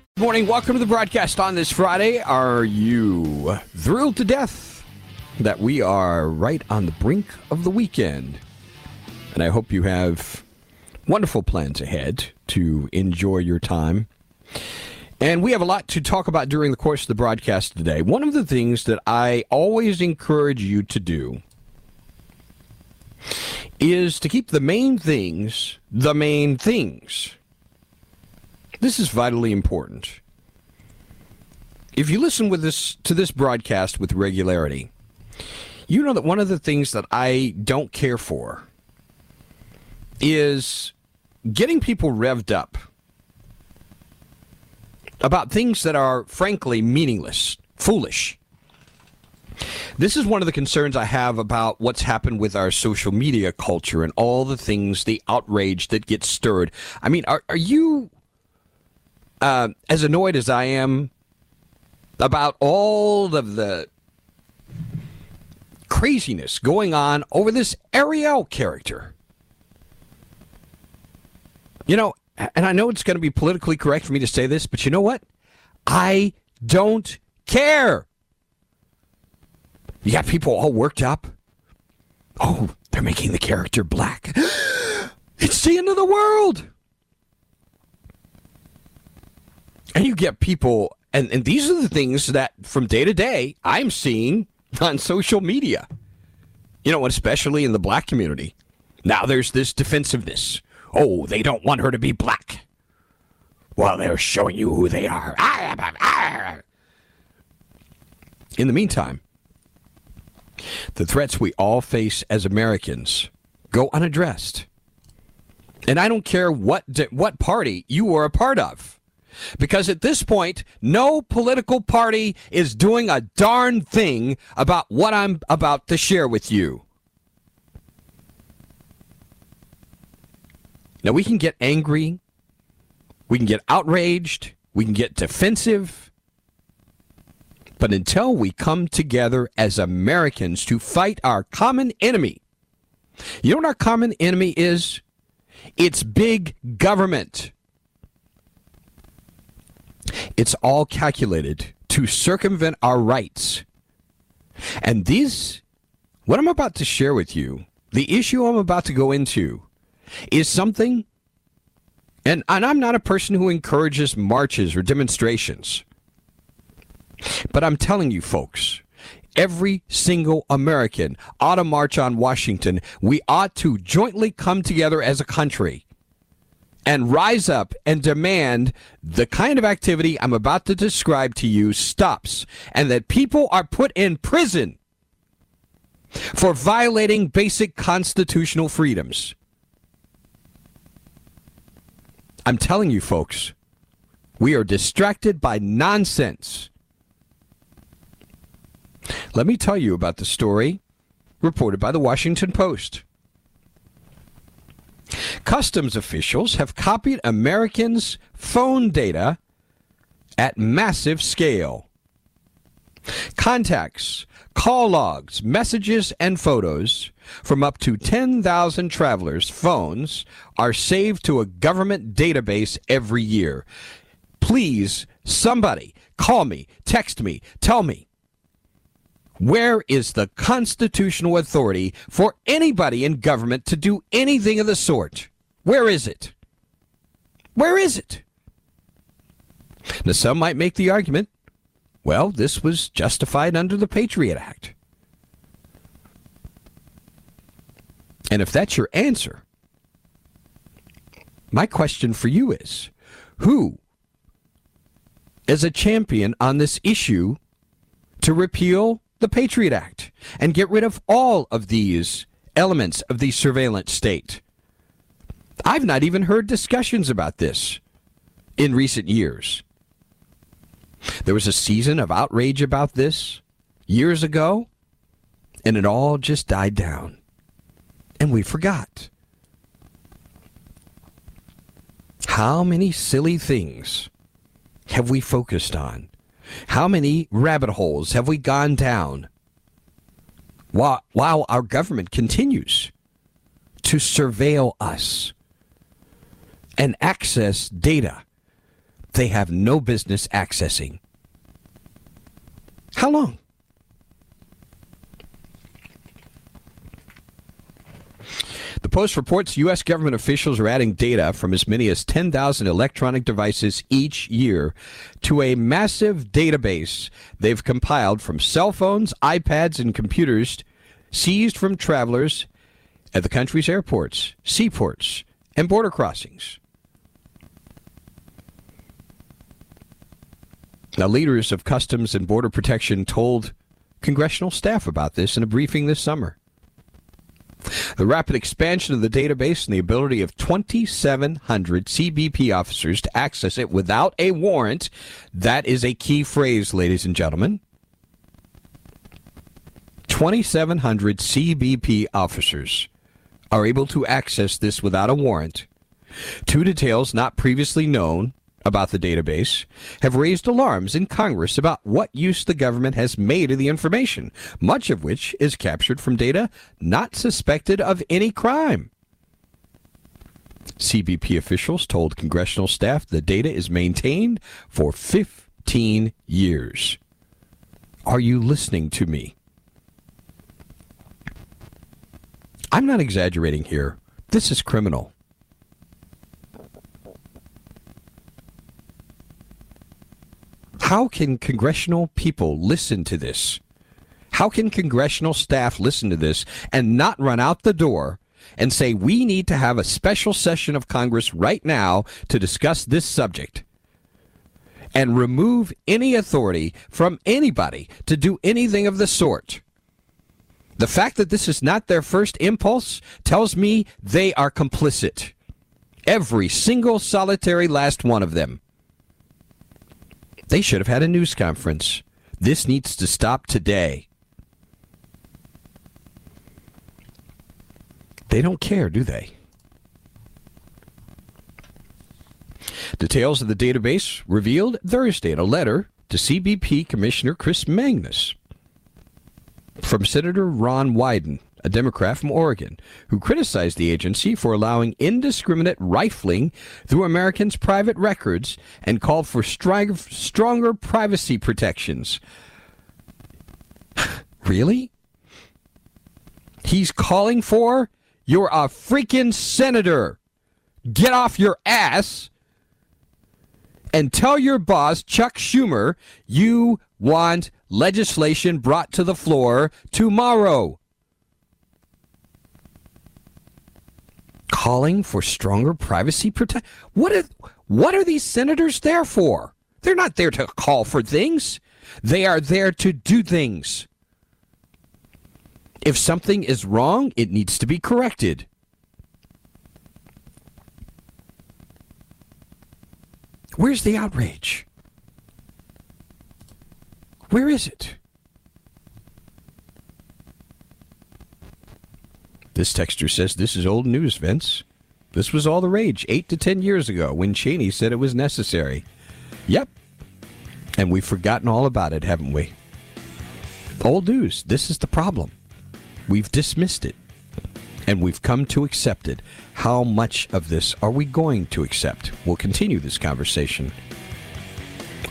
Good morning, welcome to the broadcast on this Friday. Are you thrilled to death that we are right on the brink of the weekend? And I hope you have wonderful plans ahead to enjoy your time. And we have a lot to talk about during the course of the broadcast today. One of the things that I always encourage you to do is to keep the main things the main things. This is vitally important. If you listen with this to this broadcast with regularity, you know that one of the things that I don't care for is getting people revved up about things that are frankly meaningless, foolish. This is one of the concerns I have about what's happened with our social media culture and all the things, the outrage that gets stirred. I mean, are, are you uh, as annoyed as I am about all of the craziness going on over this Ariel character. You know, and I know it's going to be politically correct for me to say this, but you know what? I don't care. You got people all worked up. Oh, they're making the character black. it's the end of the world. Get people, and, and these are the things that from day to day I'm seeing on social media. You know, especially in the black community. Now there's this defensiveness. Oh, they don't want her to be black. Well, they're showing you who they are. In the meantime, the threats we all face as Americans go unaddressed. And I don't care what what party you are a part of. Because at this point, no political party is doing a darn thing about what I'm about to share with you. Now, we can get angry, we can get outraged, we can get defensive, but until we come together as Americans to fight our common enemy, you know what our common enemy is? It's big government. It's all calculated to circumvent our rights. And these, what I'm about to share with you, the issue I'm about to go into, is something, and, and I'm not a person who encourages marches or demonstrations. But I'm telling you, folks, every single American ought to march on Washington. We ought to jointly come together as a country and rise up and demand the kind of activity I'm about to describe to you stops and that people are put in prison for violating basic constitutional freedoms. I'm telling you, folks, we are distracted by nonsense. Let me tell you about the story reported by the Washington Post. Customs officials have copied Americans' phone data at massive scale. Contacts, call logs, messages, and photos from up to 10,000 travelers' phones are saved to a government database every year. Please, somebody, call me, text me, tell me. Where is the constitutional authority for anybody in government to do anything of the sort? Where is it? Where is it? Now, some might make the argument well, this was justified under the Patriot Act. And if that's your answer, my question for you is who is a champion on this issue to repeal the Patriot Act and get rid of all of these elements of the surveillance state? I've not even heard discussions about this in recent years. There was a season of outrage about this years ago, and it all just died down. And we forgot. How many silly things have we focused on? How many rabbit holes have we gone down while, while our government continues to surveil us and access data they have no business accessing. How long? The Post reports U.S. government officials are adding data from as many as 10,000 electronic devices each year to a massive database they've compiled from cell phones, iPads, and computers seized from travelers at the country's airports, seaports, and border crossings. Now, leaders of Customs and Border Protection told congressional staff about this in a briefing this summer. The rapid expansion of the database and the ability of 2,700 CBP officers to access it without a warrant, that is a key phrase, ladies and gentlemen. 2,700 CBP officers are able to access this without a warrant. Two details not previously known about the database have raised alarms in Congress about what use the government has made of the information, much of which is captured from data not suspected of any crime. CBP officials told congressional staff the data is maintained for 15 years. Are you listening to me? I'm not exaggerating here. This is criminal. How can congressional people listen to this? How can congressional staff listen to this and not run out the door and say, we need to have a special session of Congress right now to discuss this subject? And remove any authority from anybody to do anything of the sort. The fact that this is not their first impulse tells me they are complicit. Every single solitary last one of them. They should have had a news conference. This needs to stop today. They don't care, do they? Details of the database revealed Thursday in a letter to CBP Commissioner Chris Magnus from Senator Ron Wyden a Democrat from Oregon, who criticized the agency for allowing indiscriminate rifling through Americans' private records and called for stri- stronger privacy protections. really? He's calling for? You're a freaking senator. Get off your ass and tell your boss, Chuck Schumer, you want legislation brought to the floor tomorrow. Calling for stronger privacy protection. What are, what are these senators there for? They're not there to call for things. They are there to do things. If something is wrong, it needs to be corrected. Where's the outrage? Where is it? This texture says this is old news, Vince. This was all the rage eight to ten years ago when Cheney said it was necessary. Yep. And we've forgotten all about it, haven't we? Old news. This is the problem. We've dismissed it. And we've come to accept it. How much of this are we going to accept? We'll continue this conversation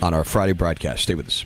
on our Friday broadcast. Stay with us.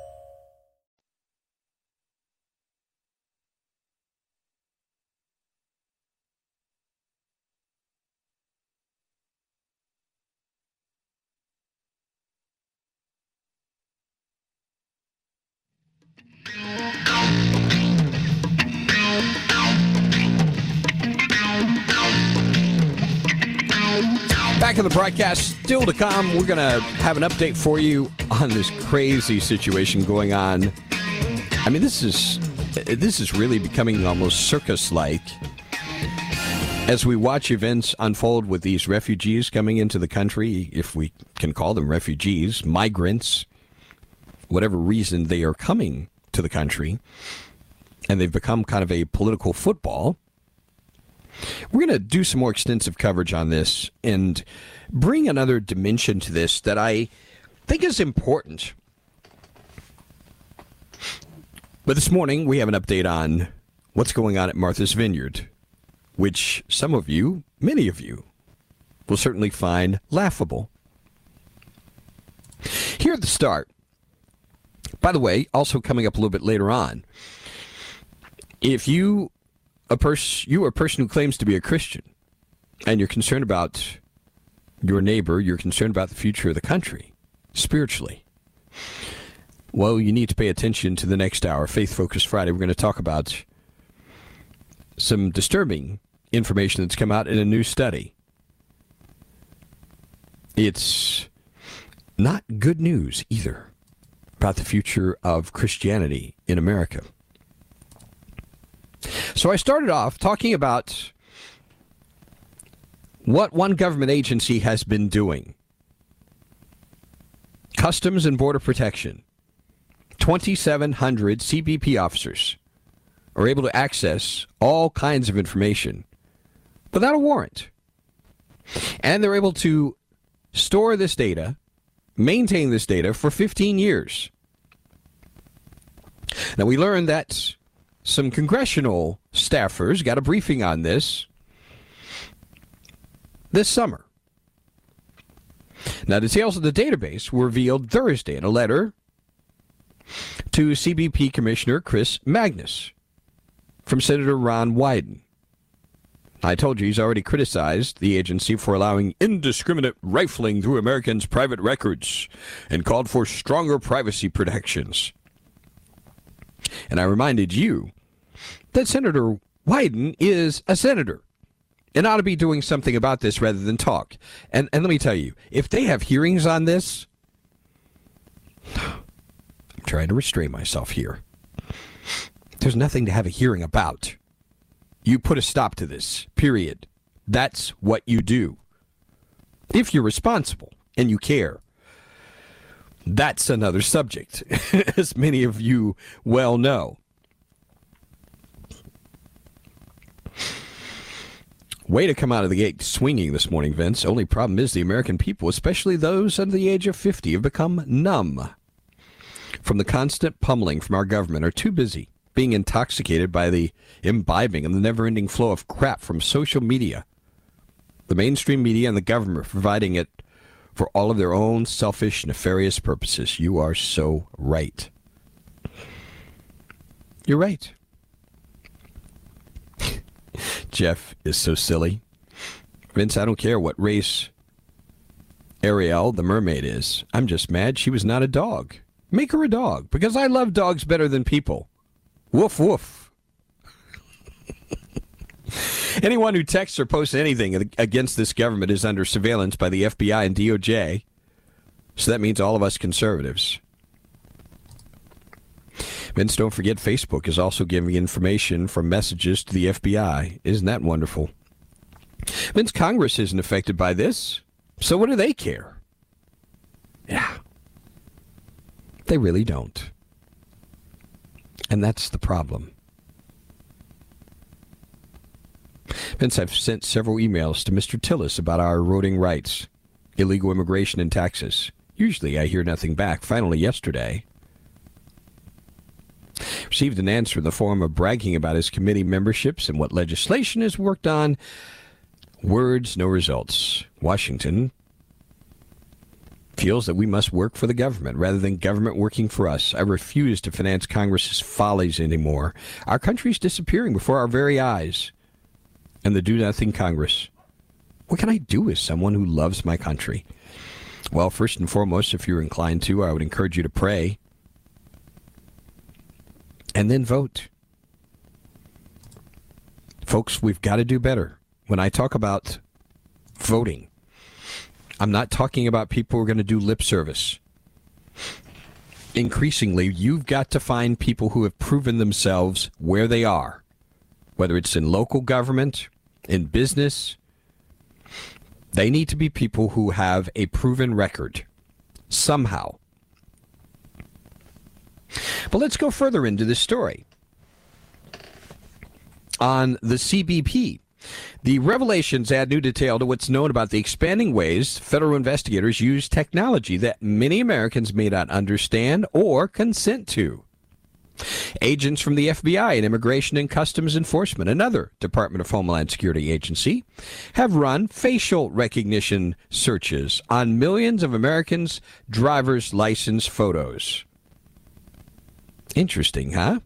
In the broadcast, still to come. We're going to have an update for you on this crazy situation going on. I mean, this is this is really becoming almost circus-like as we watch events unfold with these refugees coming into the country, if we can call them refugees, migrants, whatever reason they are coming to the country, and they've become kind of a political football. We're going to do some more extensive coverage on this and bring another dimension to this that I think is important. But this morning, we have an update on what's going on at Martha's Vineyard, which some of you, many of you, will certainly find laughable. Here at the start, by the way, also coming up a little bit later on, if you a person you are a person who claims to be a Christian and you're concerned about your neighbor, you're concerned about the future of the country spiritually. Well, you need to pay attention to the next hour, Faith Focus Friday. We're going to talk about some disturbing information that's come out in a new study. It's not good news either about the future of Christianity in America. So I started off talking about what one government agency has been doing Customs and Border Protection. 2,700 CBP officers are able to access all kinds of information without a warrant. And they're able to store this data, maintain this data for 15 years. Now, we learned that some congressional staffers got a briefing on this this summer. Now, details of the database were revealed Thursday in a letter to CBP Commissioner Chris Magnus from Senator Ron Wyden. I told you he's already criticized the agency for allowing indiscriminate rifling through Americans' private records and called for stronger privacy protections. And I reminded you that Senator Wyden is a senator and ought to be doing something about this rather than talk. And, and let me tell you, if they have hearings on this, I'm trying to restrain myself here. There's nothing to have a hearing about. You put a stop to this, period. That's what you do. If you're responsible and you care. That's another subject, as many of you well know. Way to come out of the gate swinging this morning, Vince. Only problem is the American people, especially those under the age of 50, have become numb. from the constant pummeling from our government are too busy being intoxicated by the imbibing and the never ending flow of crap from social media. The mainstream media and the government providing it for all of their own selfish, nefarious purposes. You are so right. You're right. Jeff is so silly. Vince, I don't care what race Ariel, the mermaid, is. I'm just mad she was not a dog. Make her a dog, because I love dogs better than people. Woof, woof. Anyone who texts or posts anything against this government is under surveillance by the FBI and DOJ. So that means all of us conservatives. Vince, don't forget Facebook is also giving information from messages to the FBI. Isn't that wonderful? Vince, Congress isn't affected by this. So what do they care? Yeah. They really don't. And that's the problem. Vince, I've sent several emails to Mr. Tillis about our eroding rights, illegal immigration, and taxes. Usually I hear nothing back. Finally, yesterday, received an answer in the form of bragging about his committee memberships and what legislation is worked on. Words, no results. Washington feels that we must work for the government rather than government working for us. I refuse to finance Congress's follies anymore. Our country's disappearing before our very eyes. And the do nothing Congress. What can I do as someone who loves my country? Well, first and foremost, if you're inclined to, I would encourage you to pray and then vote. Folks, we've got to do better. When I talk about voting, I'm not talking about people who are going to do lip service. Increasingly, you've got to find people who have proven themselves where they are, whether it's in local government, in business. They need to be people who have a proven record somehow. But let's go further into this story. On the CBP, the revelations add new detail to what's known about the expanding ways federal investigators use technology that many Americans may not understand or consent to. Agents from the FBI and Immigration and Customs Enforcement, another Department of Homeland Security agency, have run facial recognition searches on millions of Americans' driver's license photos. Interesting, huh?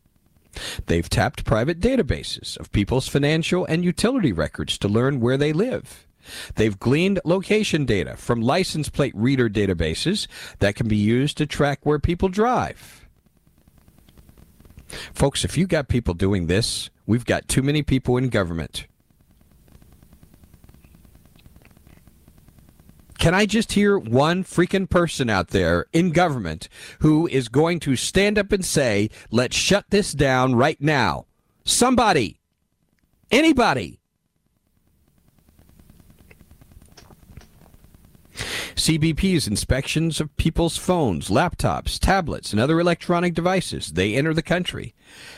They've tapped private databases of people's financial and utility records to learn where they live. They've gleaned location data from license plate reader databases that can be used to track where people drive. Folks, if you got people doing this, we've got too many people in government. Can I just hear one freaking person out there in government who is going to stand up and say, let's shut this down right now? Somebody. Anybody. CBP's inspections of people's phones, laptops, tablets, and other electronic devices they enter the country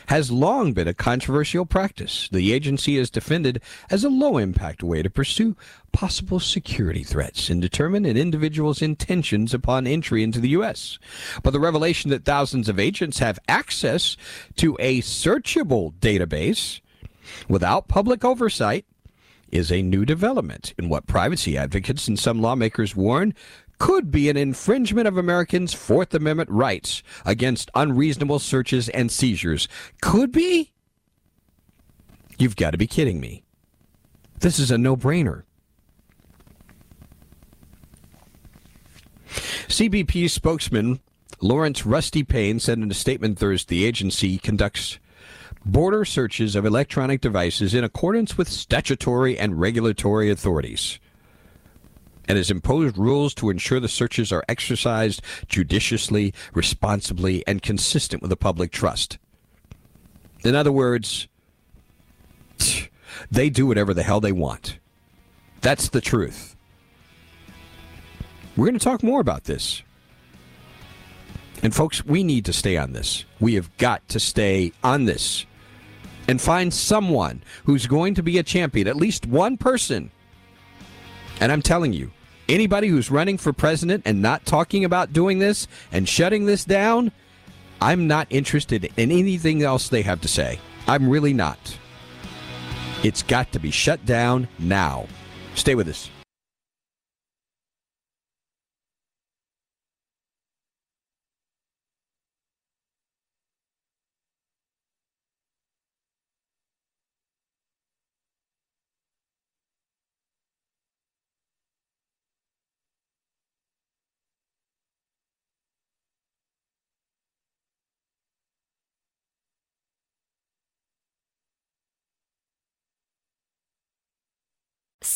has long been a controversial practice. The agency is defended as a low impact way to pursue possible security threats and determine an individual's intentions upon entry into the U.S. But the revelation that thousands of agents have access to a searchable database without public oversight is a new development in what privacy advocates and some lawmakers warn could be an infringement of Americans' Fourth Amendment rights against unreasonable searches and seizures. Could be? You've got to be kidding me. This is a no brainer. CBP spokesman Lawrence Rusty Payne said in a statement Thursday the agency conducts border searches of electronic devices in accordance with statutory and regulatory authorities and has imposed rules to ensure the searches are exercised judiciously, responsibly, and consistent with the public trust. In other words, they do whatever the hell they want. That's the truth. We're going to talk more about this. And folks, we need to stay on this. We have got to stay on this and find someone who's going to be a champion, at least one person. And I'm telling you, anybody who's running for president and not talking about doing this and shutting this down, I'm not interested in anything else they have to say. I'm really not. It's got to be shut down now. Stay with us.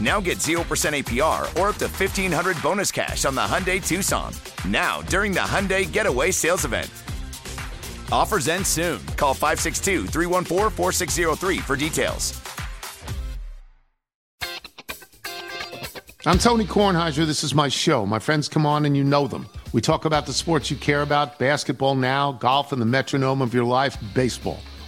Now get 0% APR or up to 1500 bonus cash on the Hyundai Tucson. Now, during the Hyundai Getaway Sales Event. Offers end soon. Call 562 314 4603 for details. I'm Tony Kornheiser. This is my show. My friends come on and you know them. We talk about the sports you care about basketball now, golf, and the metronome of your life, baseball.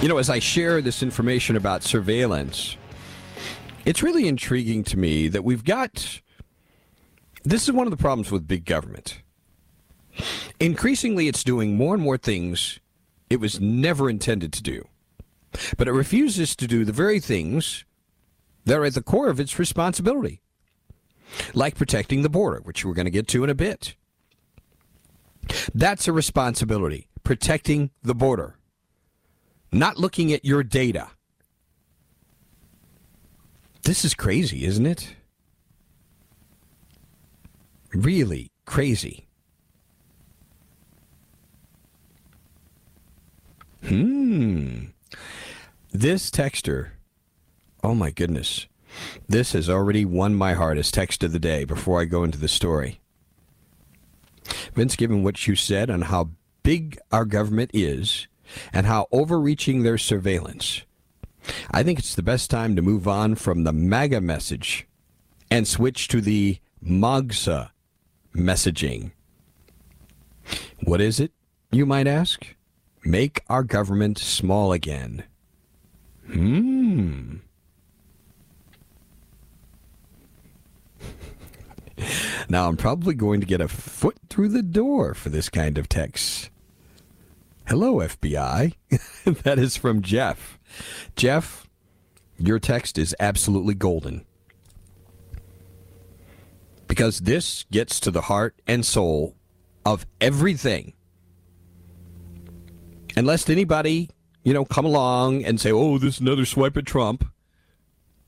you know, as I share this information about surveillance, it's really intriguing to me that we've got. This is one of the problems with big government. Increasingly, it's doing more and more things it was never intended to do. But it refuses to do the very things that are at the core of its responsibility, like protecting the border, which we're going to get to in a bit. That's a responsibility, protecting the border, not looking at your data. This is crazy, isn't it? Really crazy. Hmm. This texter, oh my goodness, this has already won my heart as text of the day before I go into the story. Vince, given what you said on how big our government is and how overreaching their surveillance, I think it's the best time to move on from the MAGA message and switch to the MAGSA messaging. What is it, you might ask? Make our government small again. Hmm. now, I'm probably going to get a foot through the door for this kind of text. Hello, FBI. that is from Jeff. Jeff, your text is absolutely golden. Because this gets to the heart and soul of everything. Unless anybody, you know, come along and say, oh, this is another swipe at Trump.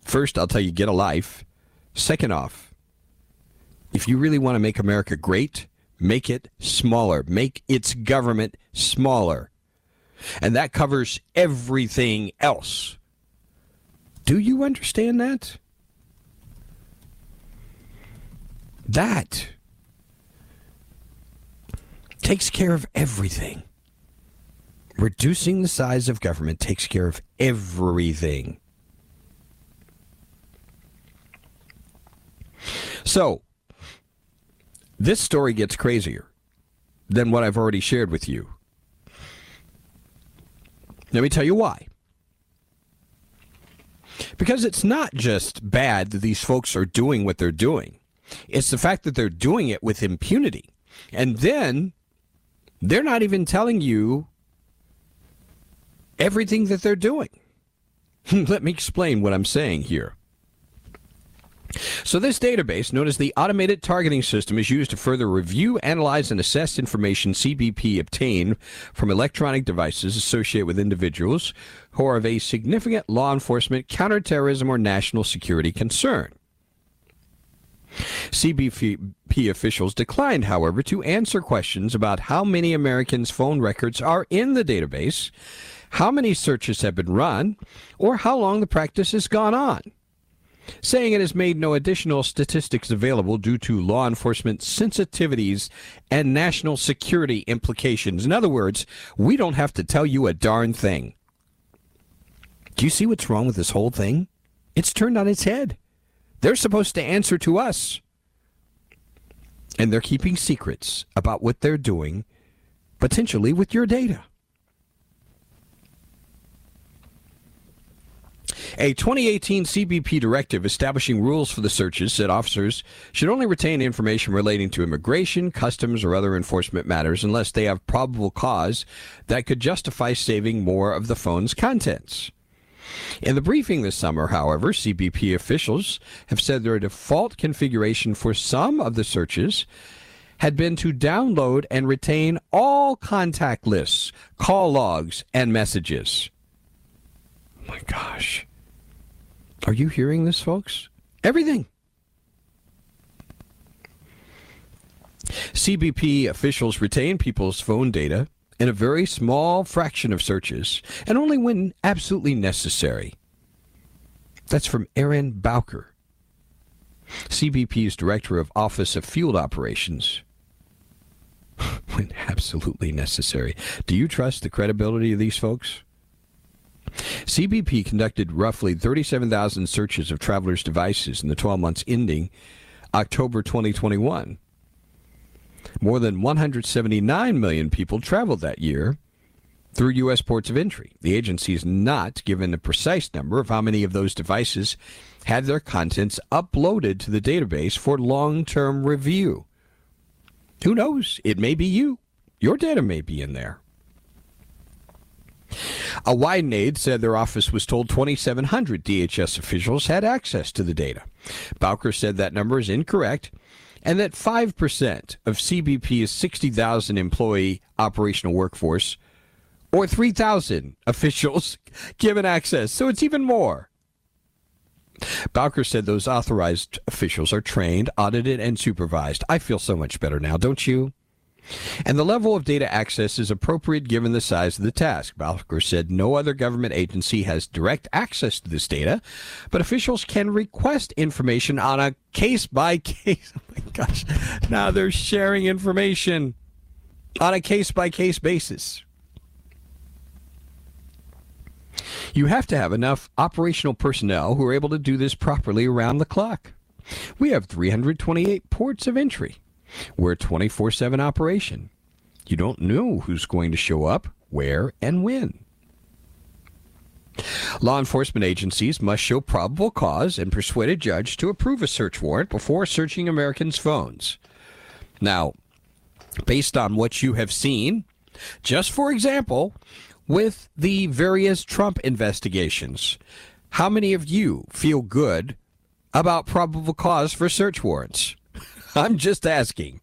First, I'll tell you, get a life. Second off, if you really want to make America great, make it smaller. Make its government smaller. And that covers everything else. Do you understand that? That takes care of everything. Reducing the size of government takes care of everything. So, this story gets crazier than what I've already shared with you. Let me tell you why. Because it's not just bad that these folks are doing what they're doing, it's the fact that they're doing it with impunity. And then they're not even telling you everything that they're doing. Let me explain what I'm saying here. So, this database, known as the Automated Targeting System, is used to further review, analyze, and assess information CBP obtained from electronic devices associated with individuals who are of a significant law enforcement, counterterrorism, or national security concern. CBP officials declined, however, to answer questions about how many Americans' phone records are in the database, how many searches have been run, or how long the practice has gone on saying it has made no additional statistics available due to law enforcement sensitivities and national security implications. In other words, we don't have to tell you a darn thing. Do you see what's wrong with this whole thing? It's turned on its head. They're supposed to answer to us. And they're keeping secrets about what they're doing, potentially with your data. A 2018 CBP directive establishing rules for the searches said officers should only retain information relating to immigration, customs, or other enforcement matters unless they have probable cause that could justify saving more of the phone's contents. In the briefing this summer, however, CBP officials have said their default configuration for some of the searches had been to download and retain all contact lists, call logs, and messages. Oh my gosh. Are you hearing this, folks? Everything. CBP officials retain people's phone data in a very small fraction of searches and only when absolutely necessary. That's from Aaron Bowker, CBP's Director of Office of Field Operations. when absolutely necessary. Do you trust the credibility of these folks? CBP conducted roughly 37,000 searches of travelers' devices in the 12 months ending October 2021. More than 179 million people traveled that year through U.S. ports of entry. The agency is not given a precise number of how many of those devices had their contents uploaded to the database for long term review. Who knows? It may be you. Your data may be in there. A Wyden aide said their office was told 2,700 DHS officials had access to the data. Bowker said that number is incorrect and that 5% of CBP's 60,000 employee operational workforce, or 3,000 officials, given access. So it's even more. Bowker said those authorized officials are trained, audited, and supervised. I feel so much better now, don't you? And the level of data access is appropriate given the size of the task. Bowker said no other government agency has direct access to this data, but officials can request information on a case by case. Oh my gosh. Now they're sharing information on a case by case basis. You have to have enough operational personnel who are able to do this properly around the clock. We have 328 ports of entry. We're a 24 7 operation. You don't know who's going to show up, where, and when. Law enforcement agencies must show probable cause and persuade a judge to approve a search warrant before searching Americans' phones. Now, based on what you have seen, just for example, with the various Trump investigations, how many of you feel good about probable cause for search warrants? I'm just asking.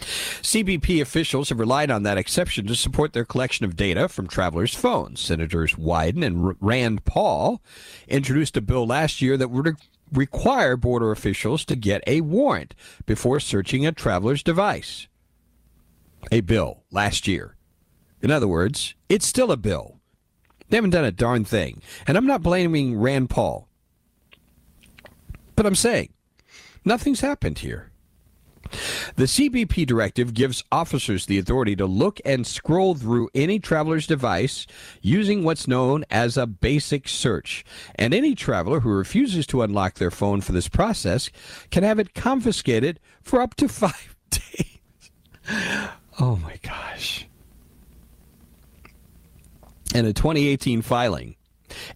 CBP officials have relied on that exception to support their collection of data from travelers' phones. Senators Wyden and Rand Paul introduced a bill last year that would require border officials to get a warrant before searching a traveler's device. A bill last year. In other words, it's still a bill. They haven't done a darn thing. And I'm not blaming Rand Paul. But I'm saying, nothing's happened here. The CBP directive gives officers the authority to look and scroll through any traveler's device using what's known as a basic search. And any traveler who refuses to unlock their phone for this process can have it confiscated for up to five days. Oh my gosh. In a 2018 filing,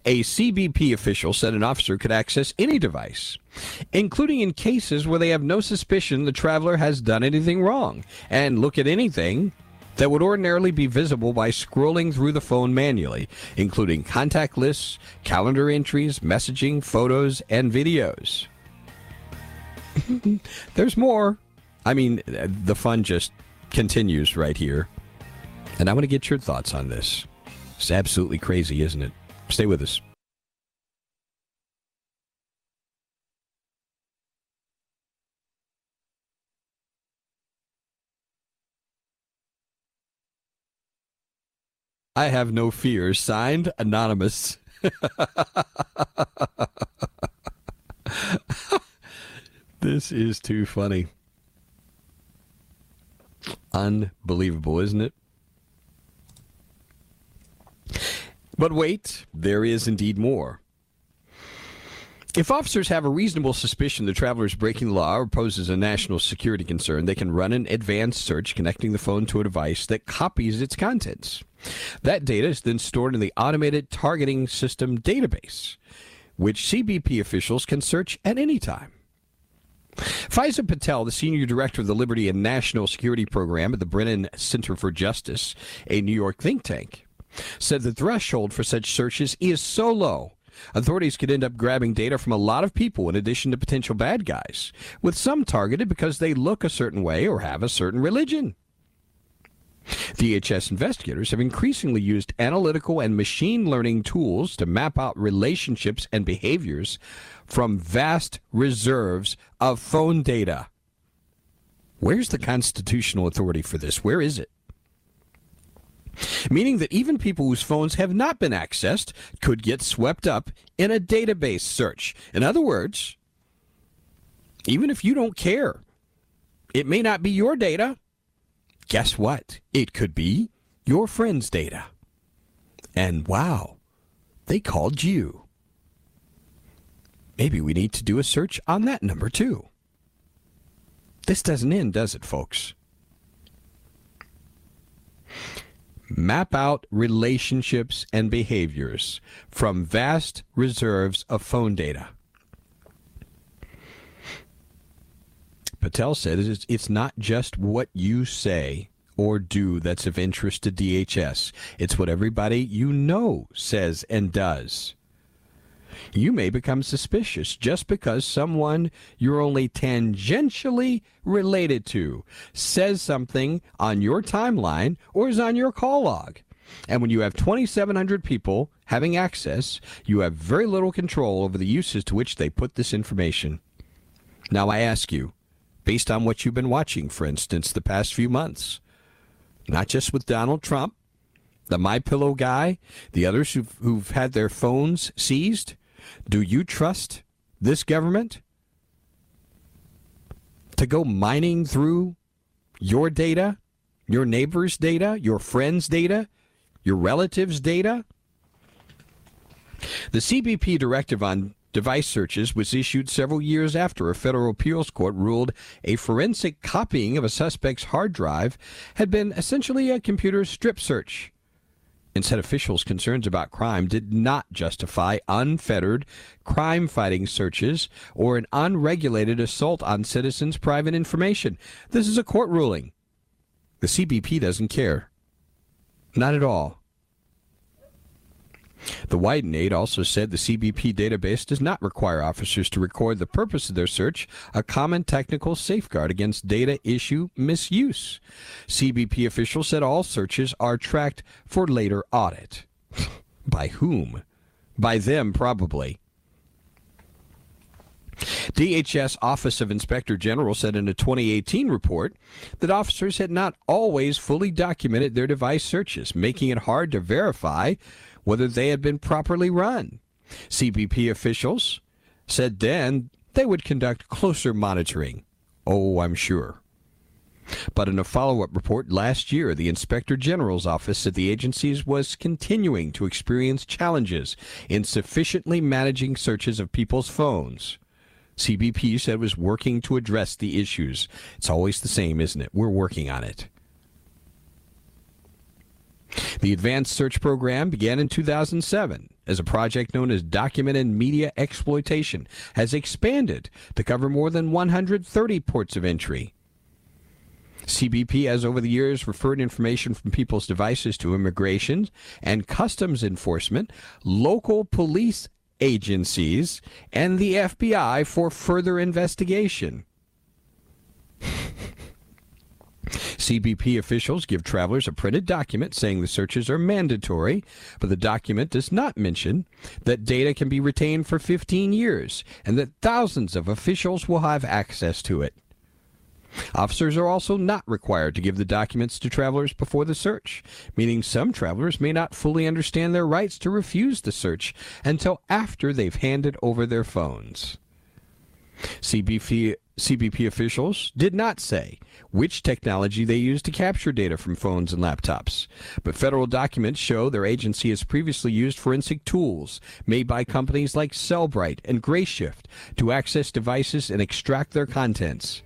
a CBP official said an officer could access any device, including in cases where they have no suspicion the traveler has done anything wrong, and look at anything that would ordinarily be visible by scrolling through the phone manually, including contact lists, calendar entries, messaging, photos, and videos. There's more. I mean, the fun just continues right here. And I want to get your thoughts on this. It's absolutely crazy, isn't it? Stay with us. I have no fear. Signed, Anonymous. this is too funny. Unbelievable, isn't it? But wait, there is indeed more. If officers have a reasonable suspicion the traveler is breaking the law or poses a national security concern, they can run an advanced search connecting the phone to a device that copies its contents. That data is then stored in the automated targeting system database, which CBP officials can search at any time. Faiza Patel, the senior director of the Liberty and National Security Program at the Brennan Center for Justice, a New York think tank, said the threshold for such searches is so low. Authorities could end up grabbing data from a lot of people in addition to potential bad guys, with some targeted because they look a certain way or have a certain religion. DHS investigators have increasingly used analytical and machine learning tools to map out relationships and behaviors from vast reserves of phone data. Where's the constitutional authority for this? Where is it? Meaning that even people whose phones have not been accessed could get swept up in a database search. In other words, even if you don't care, it may not be your data. Guess what? It could be your friend's data. And wow, they called you. Maybe we need to do a search on that number too. This doesn't end, does it, folks? Map out relationships and behaviors from vast reserves of phone data. Patel said it's not just what you say or do that's of interest to DHS. It's what everybody you know says and does you may become suspicious just because someone you're only tangentially related to says something on your timeline or is on your call log. And when you have 2,700 people having access, you have very little control over the uses to which they put this information. Now, I ask you, based on what you've been watching, for instance, the past few months, not just with Donald Trump, the My Pillow guy, the others who've, who've had their phones seized, do you trust this government to go mining through your data, your neighbor's data, your friend's data, your relatives' data? The CBP directive on device searches was issued several years after a federal appeals court ruled a forensic copying of a suspect's hard drive had been essentially a computer strip search. And said officials' concerns about crime did not justify unfettered crime fighting searches or an unregulated assault on citizens' private information. This is a court ruling. The CBP doesn't care. Not at all. The Wyden aide also said the CBP database does not require officers to record the purpose of their search, a common technical safeguard against data issue misuse. CBP officials said all searches are tracked for later audit. By whom? By them, probably. DHS Office of Inspector General said in a 2018 report that officers had not always fully documented their device searches, making it hard to verify whether they had been properly run. CBP officials said then they would conduct closer monitoring. Oh, I'm sure. But in a follow up report last year, the Inspector General's office said the agency was continuing to experience challenges in sufficiently managing searches of people's phones. CBP said was working to address the issues. It's always the same, isn't it? We're working on it. The Advanced Search Program began in 2007 as a project known as Documented Media Exploitation has expanded to cover more than 130 ports of entry. CBP has over the years referred information from people's devices to immigration and customs enforcement, local police agencies, and the FBI for further investigation. CBP officials give travelers a printed document saying the searches are mandatory, but the document does not mention that data can be retained for 15 years and that thousands of officials will have access to it. Officers are also not required to give the documents to travelers before the search, meaning some travelers may not fully understand their rights to refuse the search until after they've handed over their phones. CBP, CBP officials did not say which technology they use to capture data from phones and laptops, but federal documents show their agency has previously used forensic tools made by companies like Cellebrite and Grayshift to access devices and extract their contents.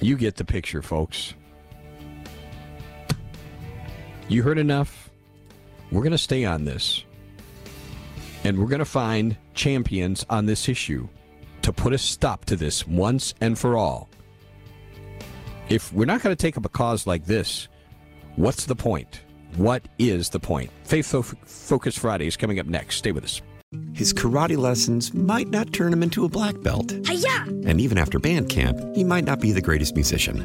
You get the picture, folks. You heard enough? We're going to stay on this. And we're going to find champions on this issue to put a stop to this once and for all. If we're not going to take up a cause like this, what's the point? What is the point? Faith Focus Friday is coming up next. Stay with us. His karate lessons might not turn him into a black belt. Hi-ya! And even after band camp, he might not be the greatest musician.